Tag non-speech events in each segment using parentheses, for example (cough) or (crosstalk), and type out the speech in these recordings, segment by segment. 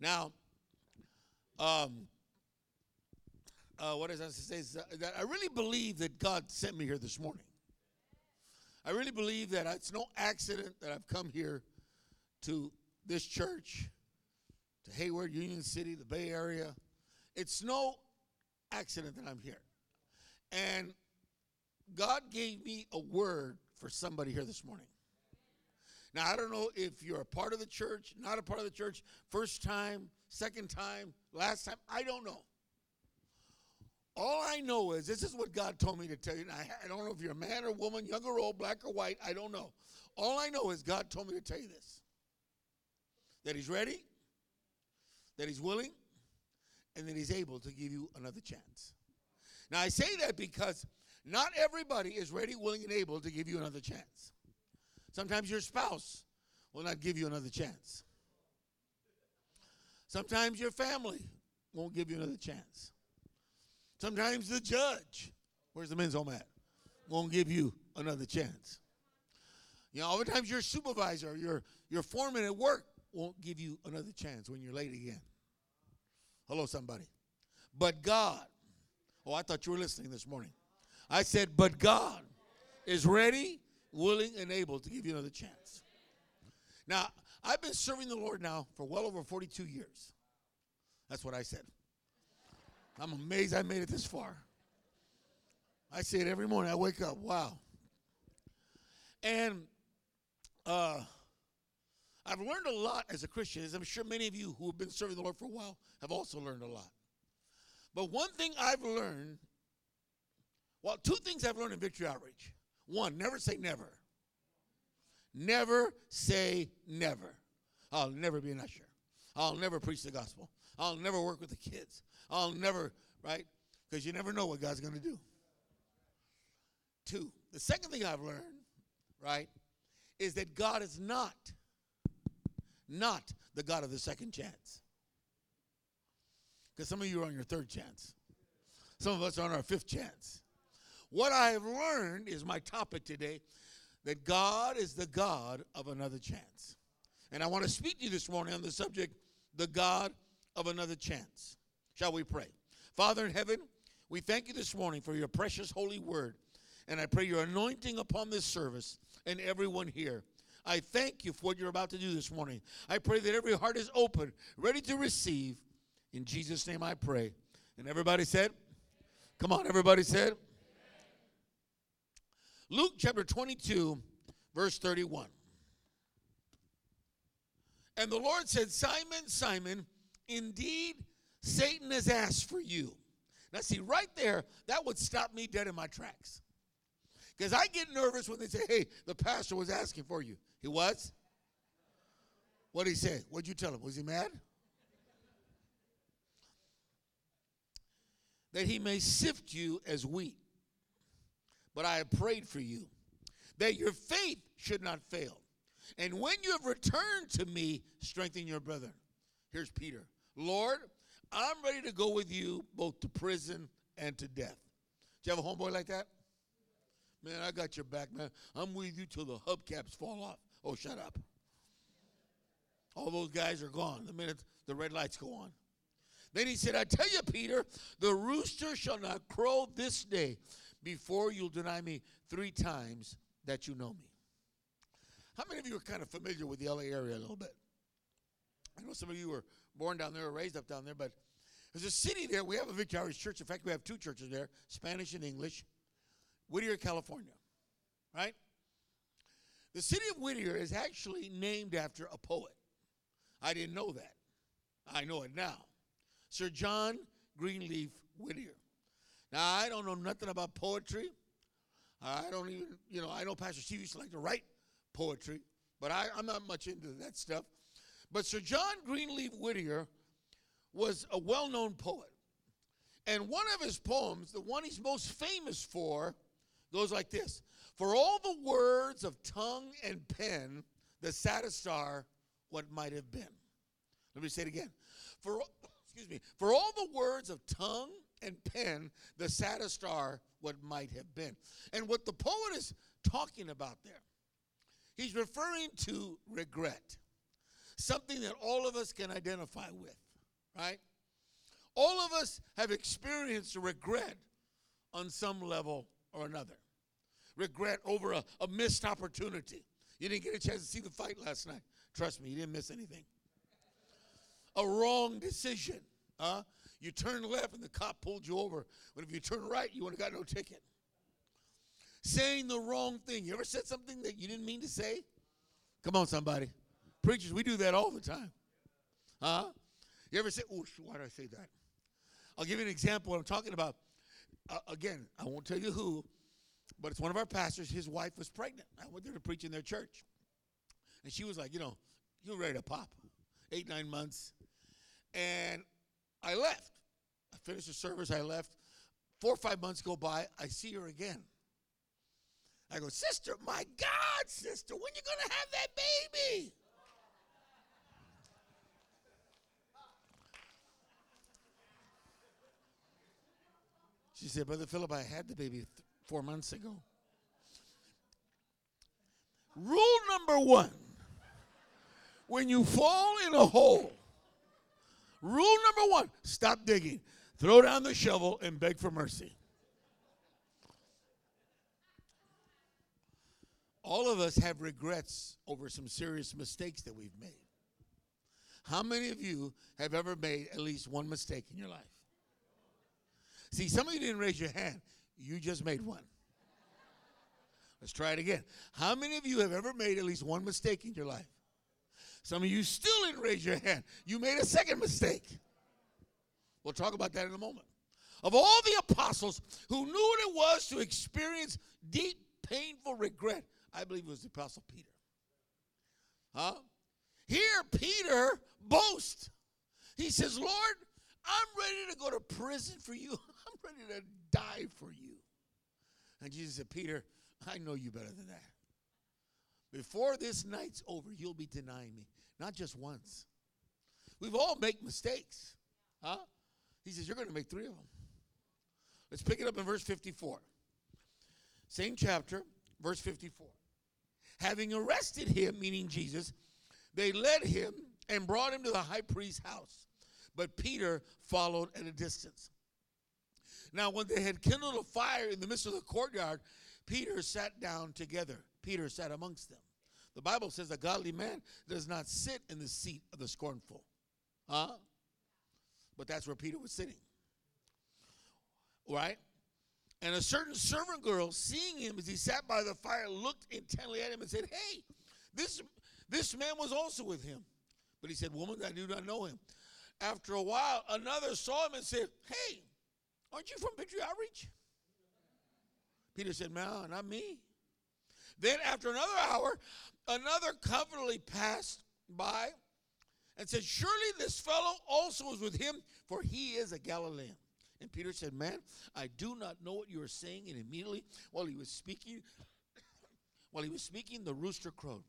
Now, um, uh, what is I say? Is that I really believe that God sent me here this morning. I really believe that it's no accident that I've come here to this church, to Hayward, Union City, the Bay Area. It's no accident that I'm here. And God gave me a word for somebody here this morning. Now, I don't know if you're a part of the church, not a part of the church, first time, second time, last time, I don't know. All I know is this is what God told me to tell you. I, I don't know if you're a man or woman, young or old, black or white, I don't know. All I know is God told me to tell you this that He's ready, that He's willing, and that He's able to give you another chance. Now, I say that because not everybody is ready, willing, and able to give you another chance. Sometimes your spouse will not give you another chance. Sometimes your family won't give you another chance. Sometimes the judge, where's the men's home at, won't give you another chance. You know, oftentimes your supervisor, your, your foreman at work won't give you another chance when you're late again. Hello, somebody. But God, oh, I thought you were listening this morning. I said, but God is ready willing and able to give you another chance. Now, I've been serving the Lord now for well over 42 years. That's what I said. I'm amazed I made it this far. I say it every morning. I wake up, wow. And uh, I've learned a lot as a Christian, as I'm sure many of you who have been serving the Lord for a while have also learned a lot. But one thing I've learned, well, two things I've learned in Victory Outreach. One, never say never. Never say never. I'll never be an usher. I'll never preach the gospel. I'll never work with the kids. I'll never, right? Because you never know what God's going to do. Two, the second thing I've learned, right, is that God is not, not the God of the second chance. Because some of you are on your third chance. Some of us are on our fifth chance. What I have learned is my topic today that God is the God of another chance. And I want to speak to you this morning on the subject, the God of another chance. Shall we pray? Father in heaven, we thank you this morning for your precious holy word. And I pray your anointing upon this service and everyone here. I thank you for what you're about to do this morning. I pray that every heart is open, ready to receive. In Jesus' name I pray. And everybody said, Come on, everybody said, Luke chapter 22, verse 31. And the Lord said, Simon, Simon, indeed Satan has asked for you. Now, see, right there, that would stop me dead in my tracks. Because I get nervous when they say, hey, the pastor was asking for you. He was? What did he say? What'd you tell him? Was he mad? That he may sift you as wheat but I have prayed for you that your faith should not fail. And when you have returned to me, strengthen your brethren. Here's Peter Lord, I'm ready to go with you both to prison and to death. Do you have a homeboy like that? Man, I got your back, man. I'm with you till the hubcaps fall off. Oh, shut up. All those guys are gone the minute the red lights go on. Then he said, I tell you, Peter, the rooster shall not crow this day before you'll deny me three times that you know me. How many of you are kind of familiar with the LA area a little bit? I know some of you were born down there or raised up down there, but there's a city there. We have a Victory church. In fact, we have two churches there Spanish and English. Whittier, California, right? The city of Whittier is actually named after a poet. I didn't know that. I know it now. Sir John Greenleaf Whittier. Now, I don't know nothing about poetry. I don't even, you know, I know Pastor Steve used to like to write poetry, but I, I'm not much into that stuff. But Sir John Greenleaf Whittier was a well known poet. And one of his poems, the one he's most famous for, goes like this For all the words of tongue and pen, the saddest are what might have been. Let me say it again. For, (coughs) excuse me, for all the words of tongue and pen, the saddest are what might have been. And what the poet is talking about there, he's referring to regret. something that all of us can identify with, right? All of us have experienced regret on some level or another. Regret over a, a missed opportunity. You didn't get a chance to see the fight last night. Trust me, you didn't miss anything. A wrong decision. Huh? You turned left and the cop pulled you over. But if you turn right, you would have got no ticket. Saying the wrong thing. You ever said something that you didn't mean to say? Come on, somebody. Preachers, we do that all the time. Huh? You ever say, oh, why did I say that? I'll give you an example what I'm talking about. Uh, again, I won't tell you who, but it's one of our pastors. His wife was pregnant. I went there to preach in their church. And she was like, you know, you're ready to pop. Eight, nine months. And I left. I finished the service. I left. Four or five months go by. I see her again. I go, sister, my God, sister, when you gonna have that baby? She said, Brother Philip, I had the baby th- four months ago. Rule number one when you fall in a hole, rule number one stop digging, throw down the shovel, and beg for mercy. All of us have regrets over some serious mistakes that we've made. How many of you have ever made at least one mistake in your life? See, some of you didn't raise your hand. You just made one. Let's try it again. How many of you have ever made at least one mistake in your life? Some of you still didn't raise your hand. You made a second mistake. We'll talk about that in a moment. Of all the apostles who knew what it was to experience deep, painful regret, I believe it was the apostle Peter. Huh? Here, Peter boasts. He says, Lord, I'm ready to go to prison for you. (laughs) I'm ready to die for you. And Jesus said, Peter, I know you better than that. Before this night's over, you'll be denying me. Not just once. We've all made mistakes. Huh? He says, You're going to make three of them. Let's pick it up in verse 54. Same chapter, verse 54. Having arrested him, meaning Jesus, they led him and brought him to the high priest's house. But Peter followed at a distance. Now, when they had kindled a fire in the midst of the courtyard, Peter sat down together. Peter sat amongst them. The Bible says a godly man does not sit in the seat of the scornful. Huh? But that's where Peter was sitting. Right? And a certain servant girl, seeing him as he sat by the fire, looked intently at him and said, Hey, this, this man was also with him. But he said, Woman, I do not know him. After a while, another saw him and said, Hey, aren't you from Victory Outreach? Peter said, No, not me. Then after another hour, another covenantly passed by and said, Surely this fellow also is with him, for he is a Galilean. And Peter said, Man, I do not know what you are saying. And immediately while he was speaking, (coughs) while he was speaking, the rooster crowed.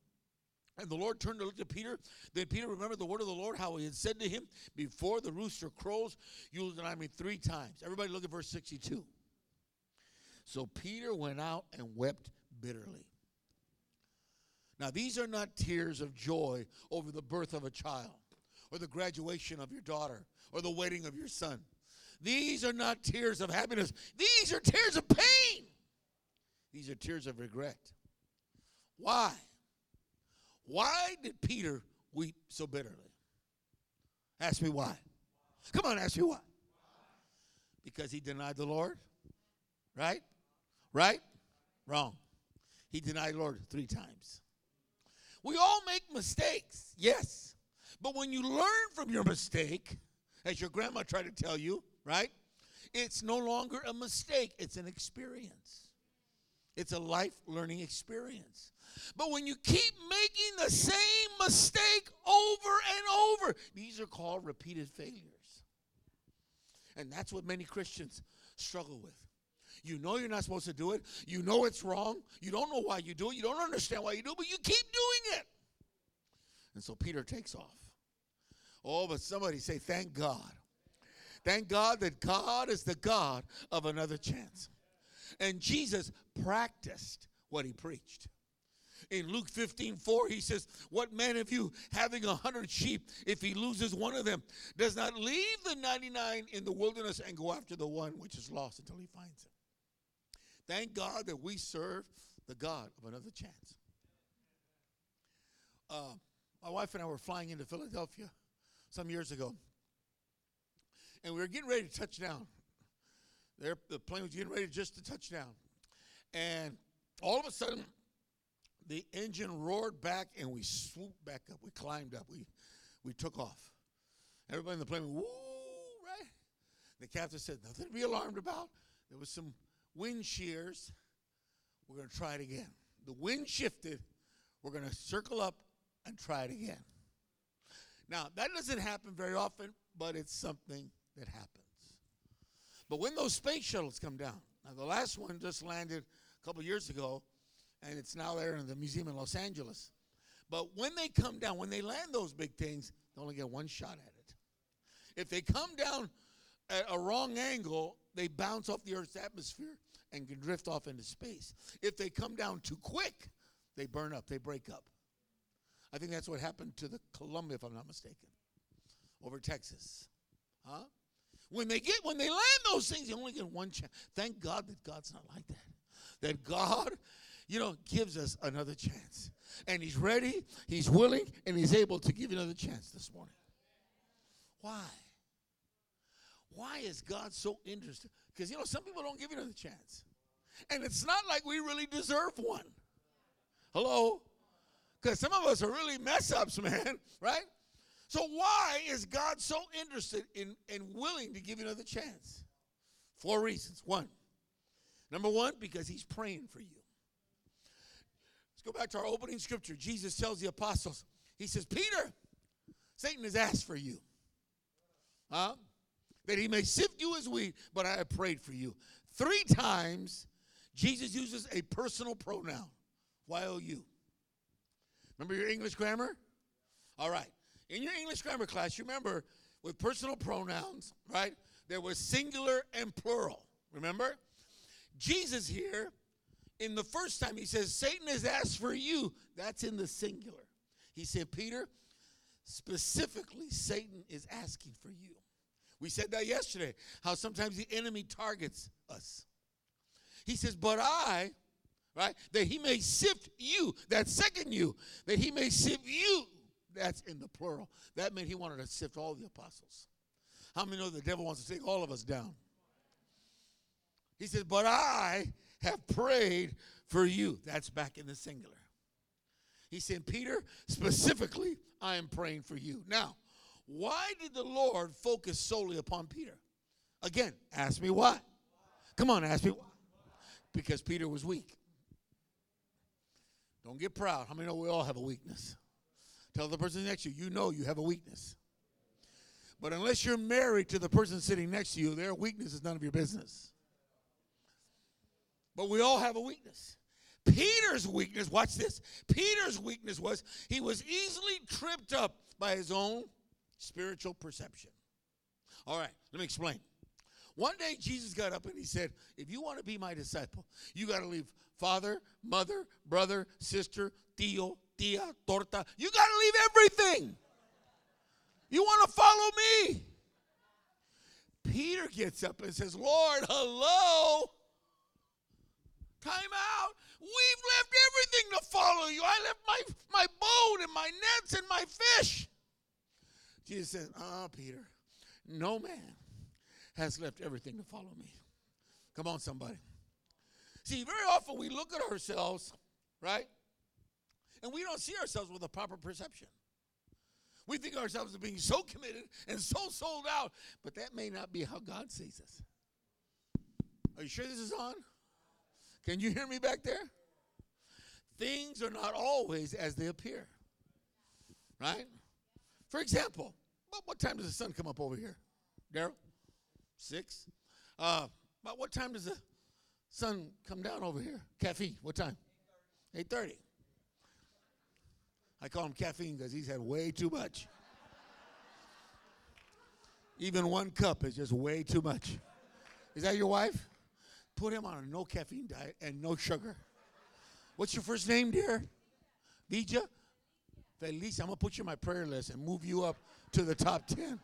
And the Lord turned to look at Peter. Then Peter remembered the word of the Lord, how he had said to him, Before the rooster crows, you will deny me three times. Everybody look at verse 62. So Peter went out and wept bitterly. Now, these are not tears of joy over the birth of a child, or the graduation of your daughter, or the wedding of your son. These are not tears of happiness. These are tears of pain. These are tears of regret. Why? Why did Peter weep so bitterly? Ask me why. Come on, ask me why. Because he denied the Lord? Right? Right? Wrong. He denied the Lord three times. We all make mistakes, yes. But when you learn from your mistake, as your grandma tried to tell you, right? It's no longer a mistake, it's an experience. It's a life learning experience. But when you keep making the same mistake over and over, these are called repeated failures. And that's what many Christians struggle with. You know you're not supposed to do it. You know it's wrong. You don't know why you do it. You don't understand why you do it, but you keep doing it. And so Peter takes off. Oh, but somebody say, Thank God. Thank God that God is the God of another chance. And Jesus practiced what he preached. In Luke 15, 4, he says, What man of you having a hundred sheep, if he loses one of them, does not leave the 99 in the wilderness and go after the one which is lost until he finds it? Thank God that we serve the God of another chance. Uh, my wife and I were flying into Philadelphia some years ago, and we were getting ready to touch down. There, the plane was getting ready just to touch down, and all of a sudden, the engine roared back, and we swooped back up. We climbed up. We we took off. Everybody in the plane, went, woo, right? The captain said, "Nothing to be alarmed about. There was some wind shears. We're going to try it again." The wind shifted. We're going to circle up and try it again. Now, that doesn't happen very often, but it's something that happens. But when those space shuttles come down, now the last one just landed a couple years ago, and it's now there in the museum in Los Angeles. But when they come down, when they land those big things, they only get one shot at it. If they come down at a wrong angle, they bounce off the Earth's atmosphere and can drift off into space. If they come down too quick, they burn up, they break up. I think that's what happened to the Columbia, if I'm not mistaken, over Texas. Huh? When they get when they land those things, they only get one chance. Thank God that God's not like that. That God, you know, gives us another chance. And He's ready, He's willing, and He's able to give you another chance this morning. Why? Why is God so interested? Because you know, some people don't give you another chance. And it's not like we really deserve one. Hello? Because some of us are really mess ups, (laughs) man, right? So, why is God so interested in and willing to give you another chance? Four reasons. One, number one, because He's praying for you. Let's go back to our opening scripture. Jesus tells the apostles, He says, Peter, Satan has asked for you. Huh? That he may sift you as wheat, but I have prayed for you. Three times, Jesus uses a personal pronoun. Y O U. Remember your English grammar? All right. In your English grammar class, you remember with personal pronouns, right? There was singular and plural. Remember? Jesus here, in the first time, he says, Satan has asked for you. That's in the singular. He said, Peter, specifically, Satan is asking for you. We said that yesterday, how sometimes the enemy targets us. He says, But I, right? That he may sift you, that second you, that he may sift you. That's in the plural. That meant he wanted to sift all the apostles. How many know the devil wants to take all of us down? He says, But I have prayed for you. That's back in the singular. He said, Peter, specifically, I am praying for you. Now, why did the Lord focus solely upon Peter? Again, ask me why. Come on, ask me why. Because Peter was weak. Don't get proud. How many know we all have a weakness? Tell the person next to you, you know you have a weakness. But unless you're married to the person sitting next to you, their weakness is none of your business. But we all have a weakness. Peter's weakness, watch this. Peter's weakness was he was easily tripped up by his own spiritual perception. All right, let me explain. One day Jesus got up and he said, If you want to be my disciple, you got to leave father, mother, brother, sister, tío, tía, torta. You got to leave everything. You want to follow me. Peter gets up and says, Lord, hello. Time out. We've left everything to follow you. I left my, my boat and my nets and my fish. Jesus said, Ah, Peter, no man has left everything to follow me. Come on, somebody. See, very often we look at ourselves, right? And we don't see ourselves with a proper perception. We think ourselves as being so committed and so sold out, but that may not be how God sees us. Are you sure this is on? Can you hear me back there? Things are not always as they appear. Right? For example, what, what time does the sun come up over here? Daryl? Six? Uh, about what time does the sun come down over here? Caffeine, what time? 8.30. I call him caffeine because he's had way too much. Even one cup is just way too much. Is that your wife? Put him on a no caffeine diet and no sugar. What's your first name, dear? Vija? Felicia, I'm going to put you on my prayer list and move you up to the top 10.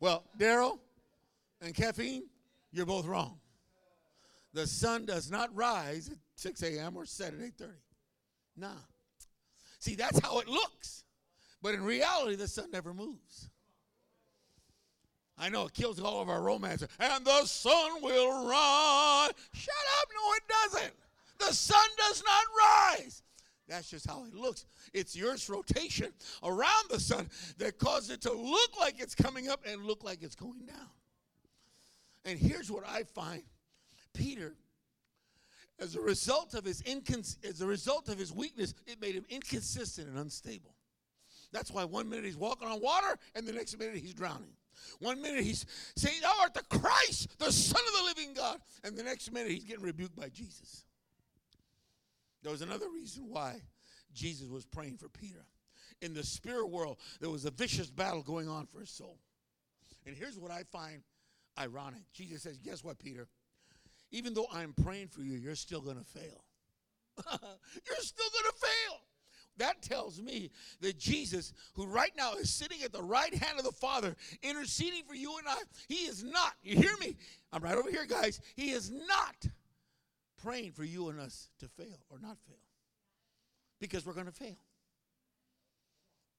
Well, Daryl and caffeine, you're both wrong. The sun does not rise at 6 a.m. or set at 8.30. Nah. See, that's how it looks. But in reality, the sun never moves. I know it kills all of our romance. And the sun will rise. Shut up. No, it doesn't. The sun does not rise. That's just how it looks. It's the Earth's rotation around the sun that causes it to look like it's coming up and look like it's going down. And here's what I find Peter, as a result of his incons- as a result of his weakness, it made him inconsistent and unstable. That's why one minute he's walking on water and the next minute he's drowning. One minute he's saying, Thou art the Christ, the Son of the living God. And the next minute he's getting rebuked by Jesus. There was another reason why Jesus was praying for Peter. In the spirit world, there was a vicious battle going on for his soul. And here's what I find ironic Jesus says, Guess what, Peter? Even though I'm praying for you, you're still going to fail. (laughs) you're still going to fail. That tells me that Jesus, who right now is sitting at the right hand of the Father, interceding for you and I, he is not, you hear me? I'm right over here, guys. He is not praying for you and us to fail or not fail because we're going to fail.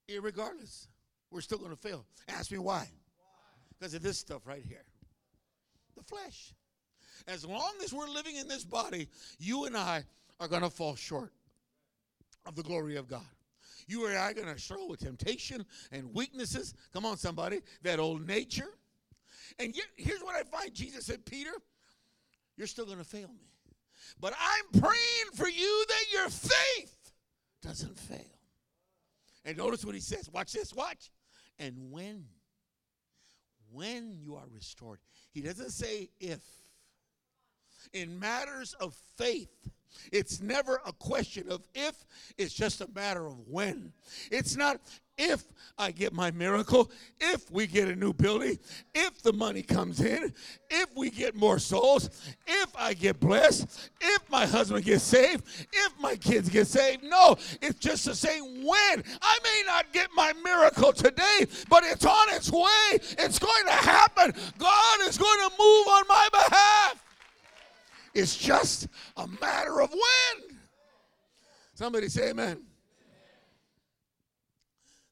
Irregardless, we're still going to fail. Ask me why. Because of this stuff right here the flesh. As long as we're living in this body, you and I are going to fall short of the glory of God. You and I are going to struggle with temptation and weaknesses. Come on, somebody. That old nature. And yet, here's what I find Jesus said, Peter, you're still going to fail me. But I'm praying for you that your faith doesn't fail. And notice what he says. Watch this, watch. And when, when you are restored, he doesn't say if. In matters of faith, it's never a question of if, it's just a matter of when. It's not if I get my miracle, if we get a new building, if the money comes in, if we get more souls, if I get blessed, if my husband gets saved, if my kids get saved. No, it's just the same when. I may not get my miracle today, but it's on its way. It's going to happen. God is going to move on my behalf. It's just a matter of when. Somebody say amen.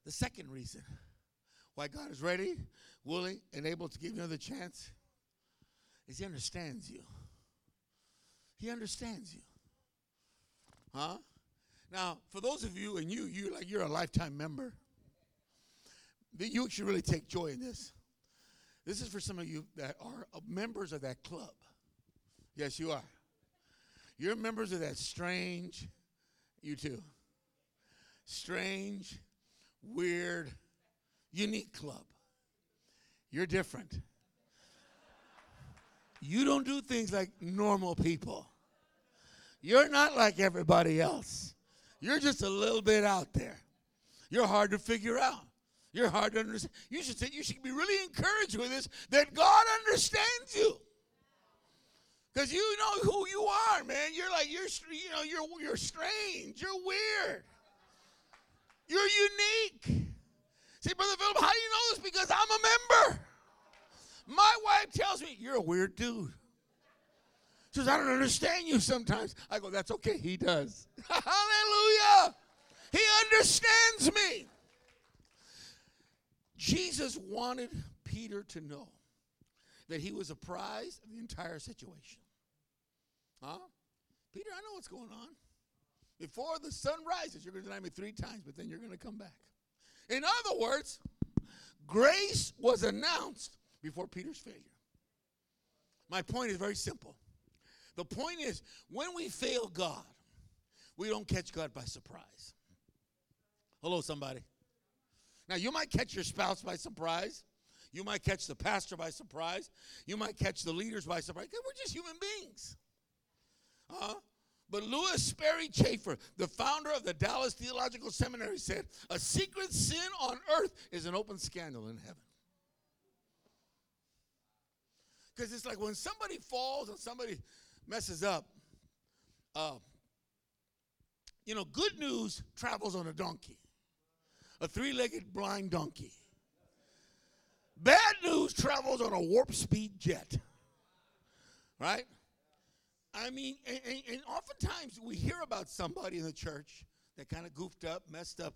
The second reason why God is ready, willing, and able to give you another chance is He understands you. He understands you. Huh? Now, for those of you, and you, you like you're a lifetime member, you should really take joy in this. This is for some of you that are members of that club. Yes, you are. You're members of that strange, you too. Strange, weird, unique club. You're different. You don't do things like normal people. You're not like everybody else. You're just a little bit out there. You're hard to figure out. You're hard to understand. You should say, you should be really encouraged with this that God understands you. Because you know who you are, man. You're like you're you know you're you're strange. You're weird. You're unique. See, Brother Philip, how do you know this? Because I'm a member. My wife tells me you're a weird dude. She says, I don't understand you sometimes. I go, that's okay. He does. (laughs) Hallelujah. He understands me. Jesus wanted Peter to know that he was apprised of the entire situation. Huh? Peter, I know what's going on. Before the sun rises, you're going to deny me three times, but then you're going to come back. In other words, grace was announced before Peter's failure. My point is very simple. The point is, when we fail God, we don't catch God by surprise. Hello, somebody. Now, you might catch your spouse by surprise. You might catch the pastor by surprise. You might catch the leaders by surprise. We're just human beings. Uh, but Lewis Sperry Chafer, the founder of the Dallas Theological Seminary, said, A secret sin on earth is an open scandal in heaven. Because it's like when somebody falls and somebody messes up, uh, you know, good news travels on a donkey, a three legged blind donkey. Bad news travels on a warp speed jet. Right? I mean, and, and, and oftentimes we hear about somebody in the church that kind of goofed up, messed up,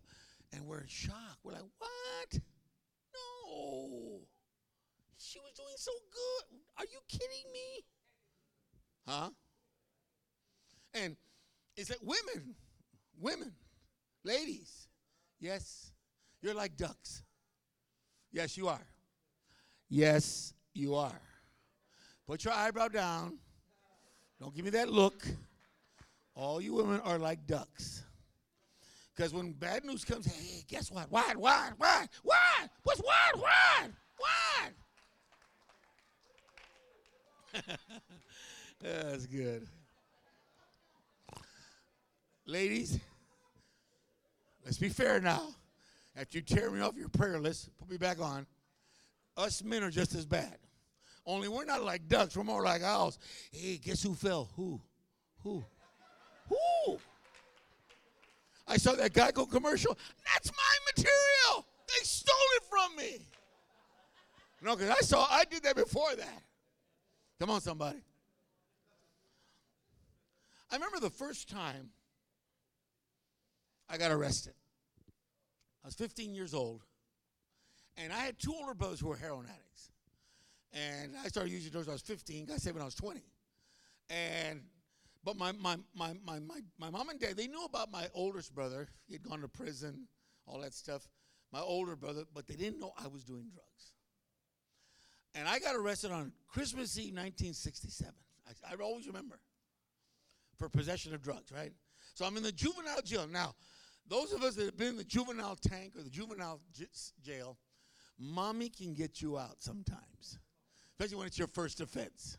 and we're in shock. We're like, what? No. She was doing so good. Are you kidding me? Huh? And it's like women, women, ladies, yes, you're like ducks. Yes, you are. Yes, you are. Put your eyebrow down. Don't give me that look. All you women are like ducks. Because when bad news comes, hey, guess what? What? What? What? What? What's what? What? What? (laughs) That's good. Ladies, let's be fair now. After you tear me off your prayer list, put me back on. Us men are just as bad. Only we're not like ducks, we're more like owls. Hey, guess who fell? Who? Who? Who? I saw that Geico commercial. That's my material. They stole it from me. No, because I saw, I did that before that. Come on, somebody. I remember the first time I got arrested. I was 15 years old, and I had two older brothers who were heroin addicts. And I started using drugs when I was 15, got saved when I was 20. And but my, my, my, my, my, my mom and dad, they knew about my oldest brother. He had gone to prison, all that stuff. My older brother, but they didn't know I was doing drugs. And I got arrested on Christmas Eve 1967. I, I always remember. For possession of drugs, right? So I'm in the juvenile jail. Now, those of us that have been in the juvenile tank or the juvenile j- jail, mommy can get you out sometimes especially when it's your first offense.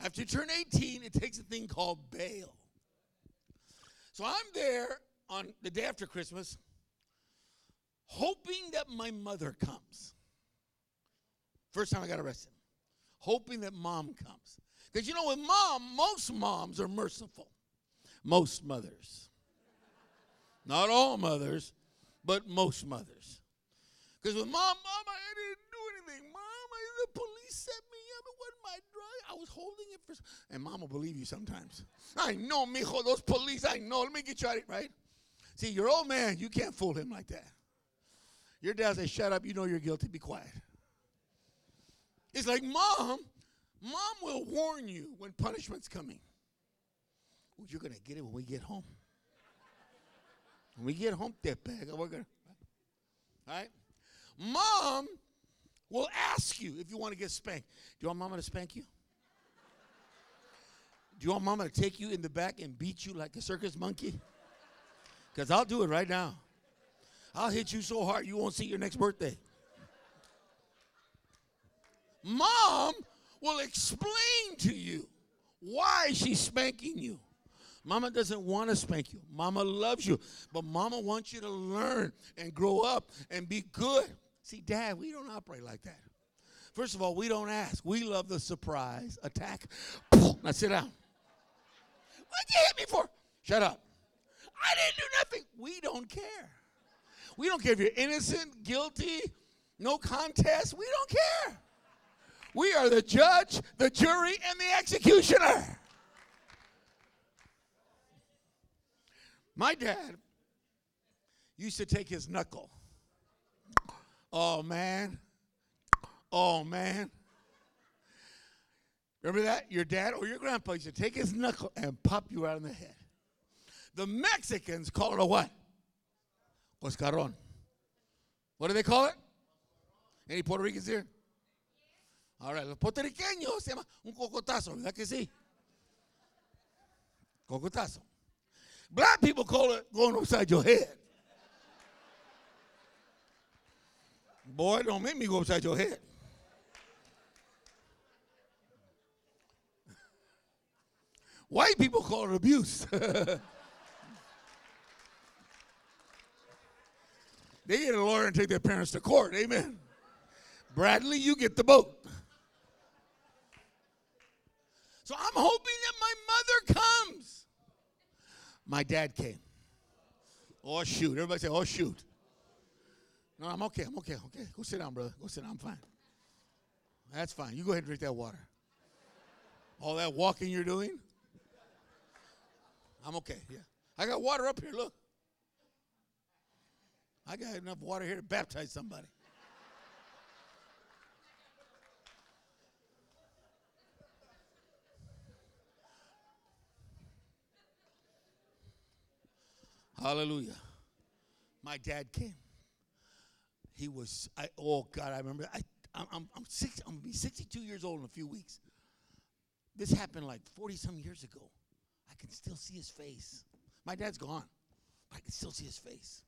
After you turn 18, it takes a thing called bail. So I'm there on the day after Christmas, hoping that my mother comes. First time I got arrested. Hoping that mom comes. Because you know, with mom, most moms are merciful. Most mothers. Not all mothers, but most mothers. Because with mom, mom, I didn't Mom, I, the police set me up. It wasn't my drug. I was holding it for. And mom will believe you sometimes. I know, mijo, those police, I know. Let me get you out of it, right? See, your old man, you can't fool him like that. Your dad says, shut up, you know you're guilty, be quiet. It's like, mom, mom will warn you when punishment's coming. Oh, you're going to get it when we get home. When we get home, that bag, we're going to. All right? Mom will ask you if you want to get spanked. Do you want mama to spank you? Do you want mama to take you in the back and beat you like a circus monkey? Because I'll do it right now. I'll hit you so hard you won't see your next birthday. Mom will explain to you why she's spanking you. Mama doesn't want to spank you. Mama loves you. But mama wants you to learn and grow up and be good. See, Dad, we don't operate like that. First of all, we don't ask. We love the surprise attack. Now sit down. What you hit me for? Shut up. I didn't do nothing. We don't care. We don't care if you're innocent, guilty, no contest. We don't care. We are the judge, the jury, and the executioner. My dad used to take his knuckle Oh, man. Oh, man. Remember that? Your dad or your grandpa used to take his knuckle and pop you out in the head. The Mexicans call it a what? coscorrón. What do they call it? Any Puerto Ricans here? All right, los puertorriqueños se llama un cocotazo, ¿verdad que sí? Cocotazo. Black people call it going upside your head. Boy, don't make me go upside your head. White people call it abuse. (laughs) they get a lawyer and take their parents to court. Amen. Bradley, you get the boat. So I'm hoping that my mother comes. My dad came. Oh, shoot. Everybody say, oh, shoot. No, I'm okay. I'm okay. Okay. Go sit down, brother. Go sit down. I'm fine. That's fine. You go ahead and drink that water. All that walking you're doing? I'm okay. Yeah. I got water up here. Look. I got enough water here to baptize somebody. Hallelujah. My dad came. He was, I, oh God, I remember. I, I'm, I'm, I'm, six, I'm going to be 62 years old in a few weeks. This happened like 40 some years ago. I can still see his face. My dad's gone. I can still see his face.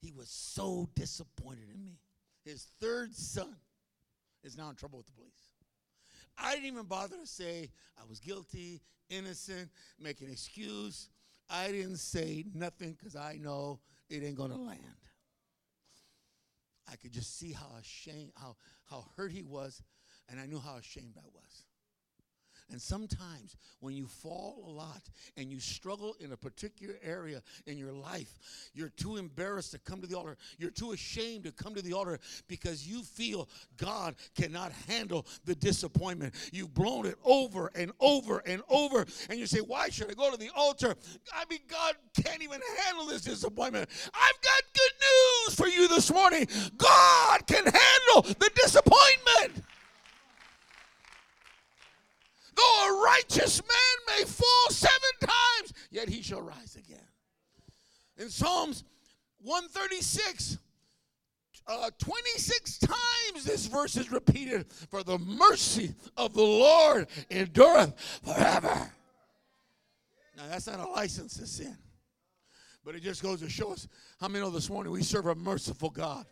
He was so disappointed in me. His third son is now in trouble with the police. I didn't even bother to say I was guilty, innocent, make an excuse. I didn't say nothing because I know it ain't gonna land. I could just see how ashamed, how, how hurt he was, and I knew how ashamed I was. And sometimes when you fall a lot and you struggle in a particular area in your life, you're too embarrassed to come to the altar. You're too ashamed to come to the altar because you feel God cannot handle the disappointment. You've blown it over and over and over. And you say, Why should I go to the altar? I mean, God can't even handle this disappointment. I've got good news for you this morning. God can handle the disappointment. Though a righteous man may fall seven times, yet he shall rise again. In Psalms 136, uh, 26 times this verse is repeated for the mercy of the Lord endureth forever. Now, that's not a license to sin, but it just goes to show us how many know this morning we serve a merciful God,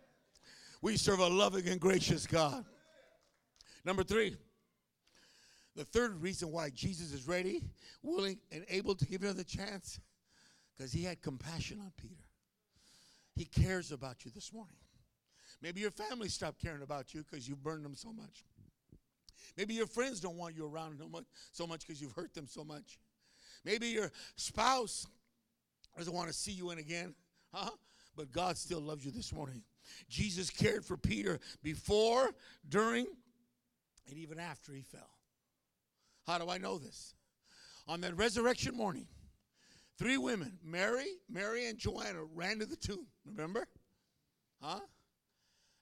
we serve a loving and gracious God. Number three, the third reason why Jesus is ready, willing, and able to give another chance, because he had compassion on Peter. He cares about you this morning. Maybe your family stopped caring about you because you burned them so much. Maybe your friends don't want you around so much because you've hurt them so much. Maybe your spouse doesn't want to see you in again. Huh? But God still loves you this morning. Jesus cared for Peter before, during, and even after he fell. How do I know this? On that resurrection morning, three women, Mary, Mary, and Joanna, ran to the tomb. Remember? Huh?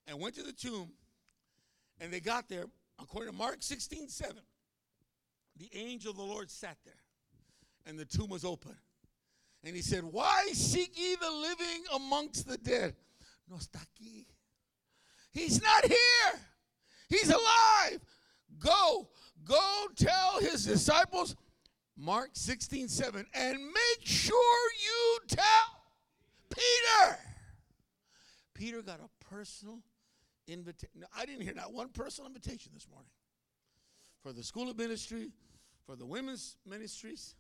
And went to the tomb, and they got there, according to Mark 16 7. The angel of the Lord sat there, and the tomb was open. And he said, Why seek ye the living amongst the dead? No está aquí. He's not here. He's alive. Go, go tell his disciples, Mark 16, 7, and make sure you tell Peter. Peter got a personal invitation. I didn't hear not one personal invitation this morning for the school of ministry, for the women's ministries,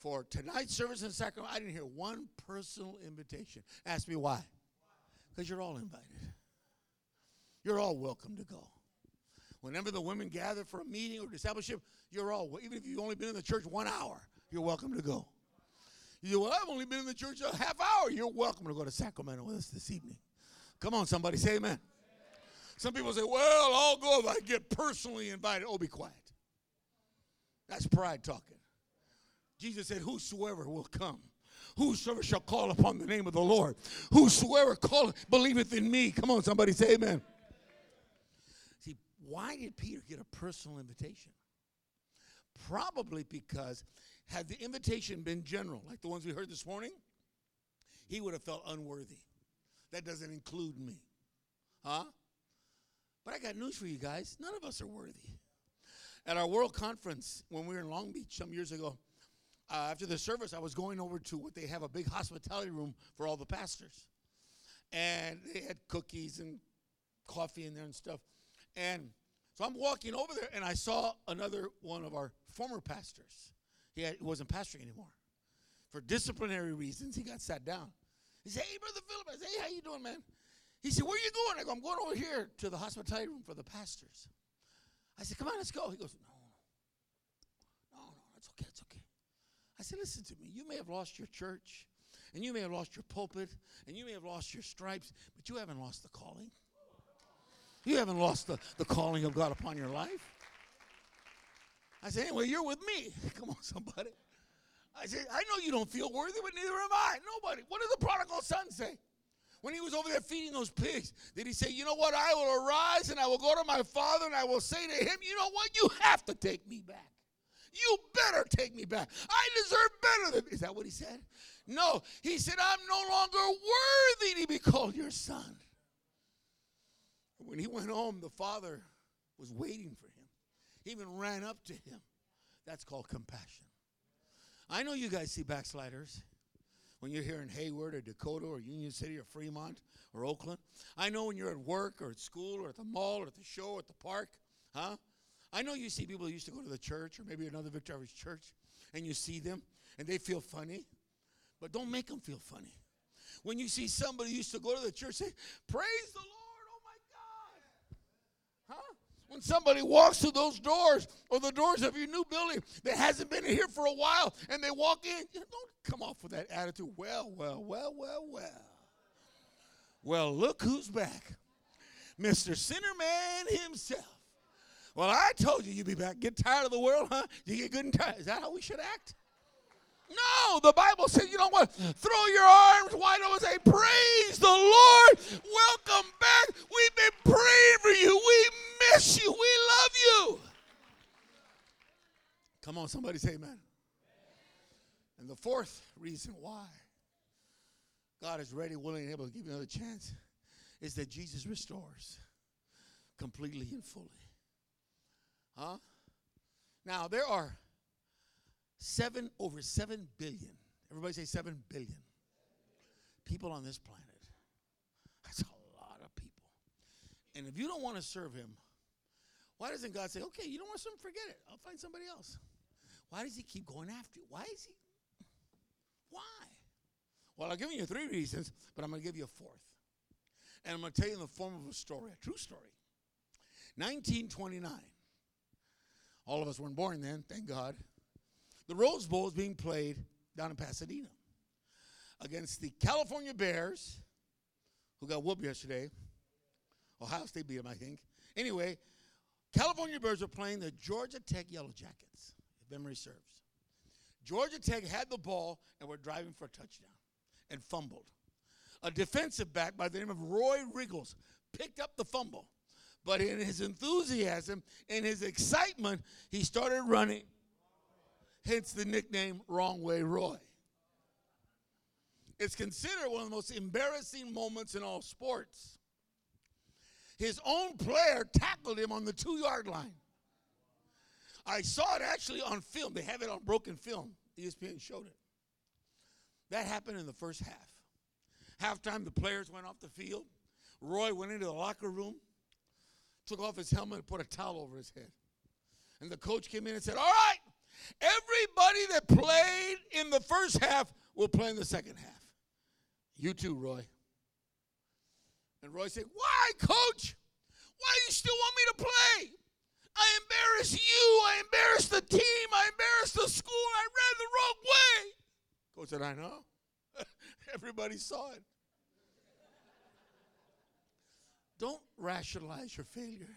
for tonight's service in Sacramento. I didn't hear one personal invitation. Ask me why. Because you're all invited. You're all welcome to go. Whenever the women gather for a meeting or discipleship, you're all, even if you've only been in the church one hour, you're welcome to go. You say, well, I've only been in the church a half hour. You're welcome to go to Sacramento with us this evening. Come on, somebody say amen. Some people say, well, I'll go if I get personally invited. Oh, be quiet. That's pride talking. Jesus said, whosoever will come whosoever shall call upon the name of the Lord, whosoever call believeth in me. Come on, somebody say amen. Why did Peter get a personal invitation? Probably because had the invitation been general, like the ones we heard this morning, he would have felt unworthy. That doesn't include me. Huh? But I got news for you guys. None of us are worthy. At our world conference, when we were in Long Beach some years ago, uh, after the service, I was going over to what they have a big hospitality room for all the pastors. And they had cookies and coffee in there and stuff. And so I'm walking over there and I saw another one of our former pastors. He, had, wasn't pastoring anymore. For disciplinary reasons, he got sat down. He said, Hey, Brother Philip. I said, Hey, how you doing, man? He said, Where are you going? I go, I'm going over here to the hospitality room for the pastors. I said, Come on, let's go. He goes, No, no, no, no, it's okay, it's okay. I said, Listen to me. You may have lost your church. And you may have lost your pulpit, and you may have lost your stripes, but you haven't lost the calling. You haven't lost the, the calling of God upon your life. I said, anyway, you're with me. (laughs) Come on, somebody. I said, I know you don't feel worthy, but neither am I. Nobody. What did the prodigal son say? When he was over there feeding those pigs, did he say, You know what? I will arise and I will go to my father and I will say to him, You know what? You have to take me back. You better take me back. I deserve better than. Is that what he said? No. He said, I'm no longer worthy to be called your son. When he went home, the father was waiting for him. He even ran up to him. That's called compassion. I know you guys see backsliders when you're here in Hayward or Decoto or Union City or Fremont or Oakland. I know when you're at work or at school or at the mall or at the show or at the park, huh? I know you see people who used to go to the church or maybe another Victorious church and you see them and they feel funny, but don't make them feel funny. When you see somebody who used to go to the church, say, Praise the Lord. When somebody walks through those doors or the doors of your new building that hasn't been here for a while and they walk in, don't come off with that attitude. Well, well, well, well, well. Well, look who's back. Mr. Sinnerman himself. Well, I told you you'd be back. Get tired of the world, huh? You get good and tired. Is that how we should act? No, the Bible says, you know what? Throw your arms wide open and say, Praise the Lord. Welcome back. We've been praying for you. We miss you. We love you. Come on, somebody say amen. And the fourth reason why God is ready, willing, and able to give you another chance is that Jesus restores completely and fully. Huh? Now, there are seven, over seven billion, everybody say seven billion people on this planet. That's a lot of people. And if you don't want to serve Him, why doesn't God say, okay, you don't want Him, forget it. I'll find somebody else. Why does He keep going after you? Why is He? Why? Well, I've given you three reasons, but I'm going to give you a fourth. And I'm going to tell you in the form of a story, a true story. 1929. All of us weren't born then, thank God. The Rose Bowl is being played down in Pasadena against the California Bears, who got whooped yesterday. Ohio State beat them, I think. Anyway, California Bears are playing the Georgia Tech Yellow Jackets, if memory serves. Georgia Tech had the ball and were driving for a touchdown and fumbled. A defensive back by the name of Roy Riegels picked up the fumble. But in his enthusiasm, in his excitement, he started running hence the nickname Wrong Way Roy. It's considered one of the most embarrassing moments in all sports. His own player tackled him on the two yard line. I saw it actually on film. They have it on broken film. ESPN showed it. That happened in the first half. Halftime, the players went off the field. Roy went into the locker room, took off his helmet, and put a towel over his head. And the coach came in and said, All right, Everybody that played in the first half will play in the second half. You too, Roy. And Roy said, Why, coach? Why do you still want me to play? I embarrass you. I embarrass the team. I embarrass the school. I ran the wrong way. Coach said, I know. (laughs) Everybody saw it. Don't rationalize your failure.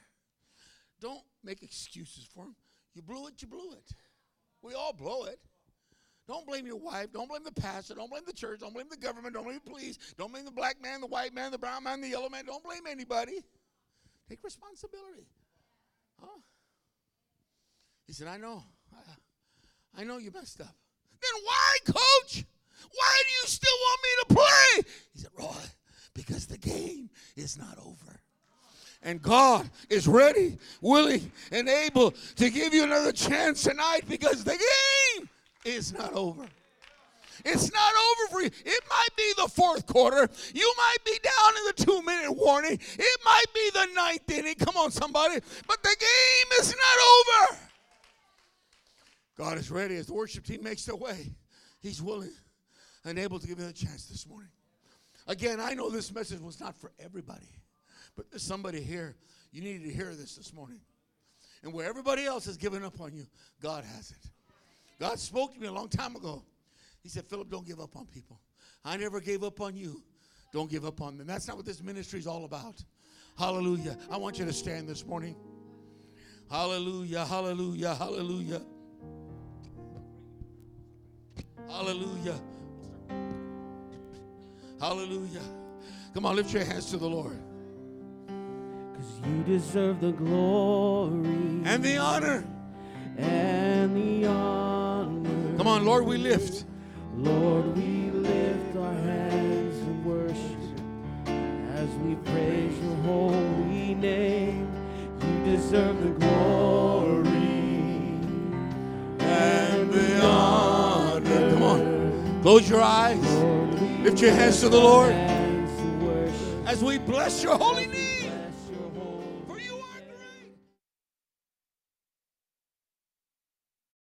Don't make excuses for him. You blew it, you blew it. We all blow it. Don't blame your wife. Don't blame the pastor. Don't blame the church. Don't blame the government. Don't blame the police. Don't blame the black man, the white man, the brown man, the yellow man. Don't blame anybody. Take responsibility. Huh? He said, I know. I, I know you messed up. Then why, coach? Why do you still want me to play? He said, Roy, because the game is not over. And God is ready, willing, and able to give you another chance tonight because the game is not over. It's not over for you. It might be the fourth quarter. You might be down in the two minute warning. It might be the ninth inning. Come on, somebody. But the game is not over. God is ready as the worship team makes their way. He's willing and able to give you a chance this morning. Again, I know this message was not for everybody. But there's somebody here, you needed to hear this this morning. And where everybody else has given up on you, God hasn't. God spoke to me a long time ago. He said, Philip, don't give up on people. I never gave up on you. Don't give up on them. That's not what this ministry is all about. Hallelujah. I want you to stand this morning. Hallelujah, hallelujah, hallelujah. Hallelujah. Hallelujah. Come on, lift your hands to the Lord. Because you deserve the glory And the honor. and the honor. Come on, Lord, we lift. Lord, we lift our hands in worship as we praise your holy name. You deserve the glory and the honor. Come on. Close your eyes Lift your hands to the Lord. hands in worship as we bless your holy name.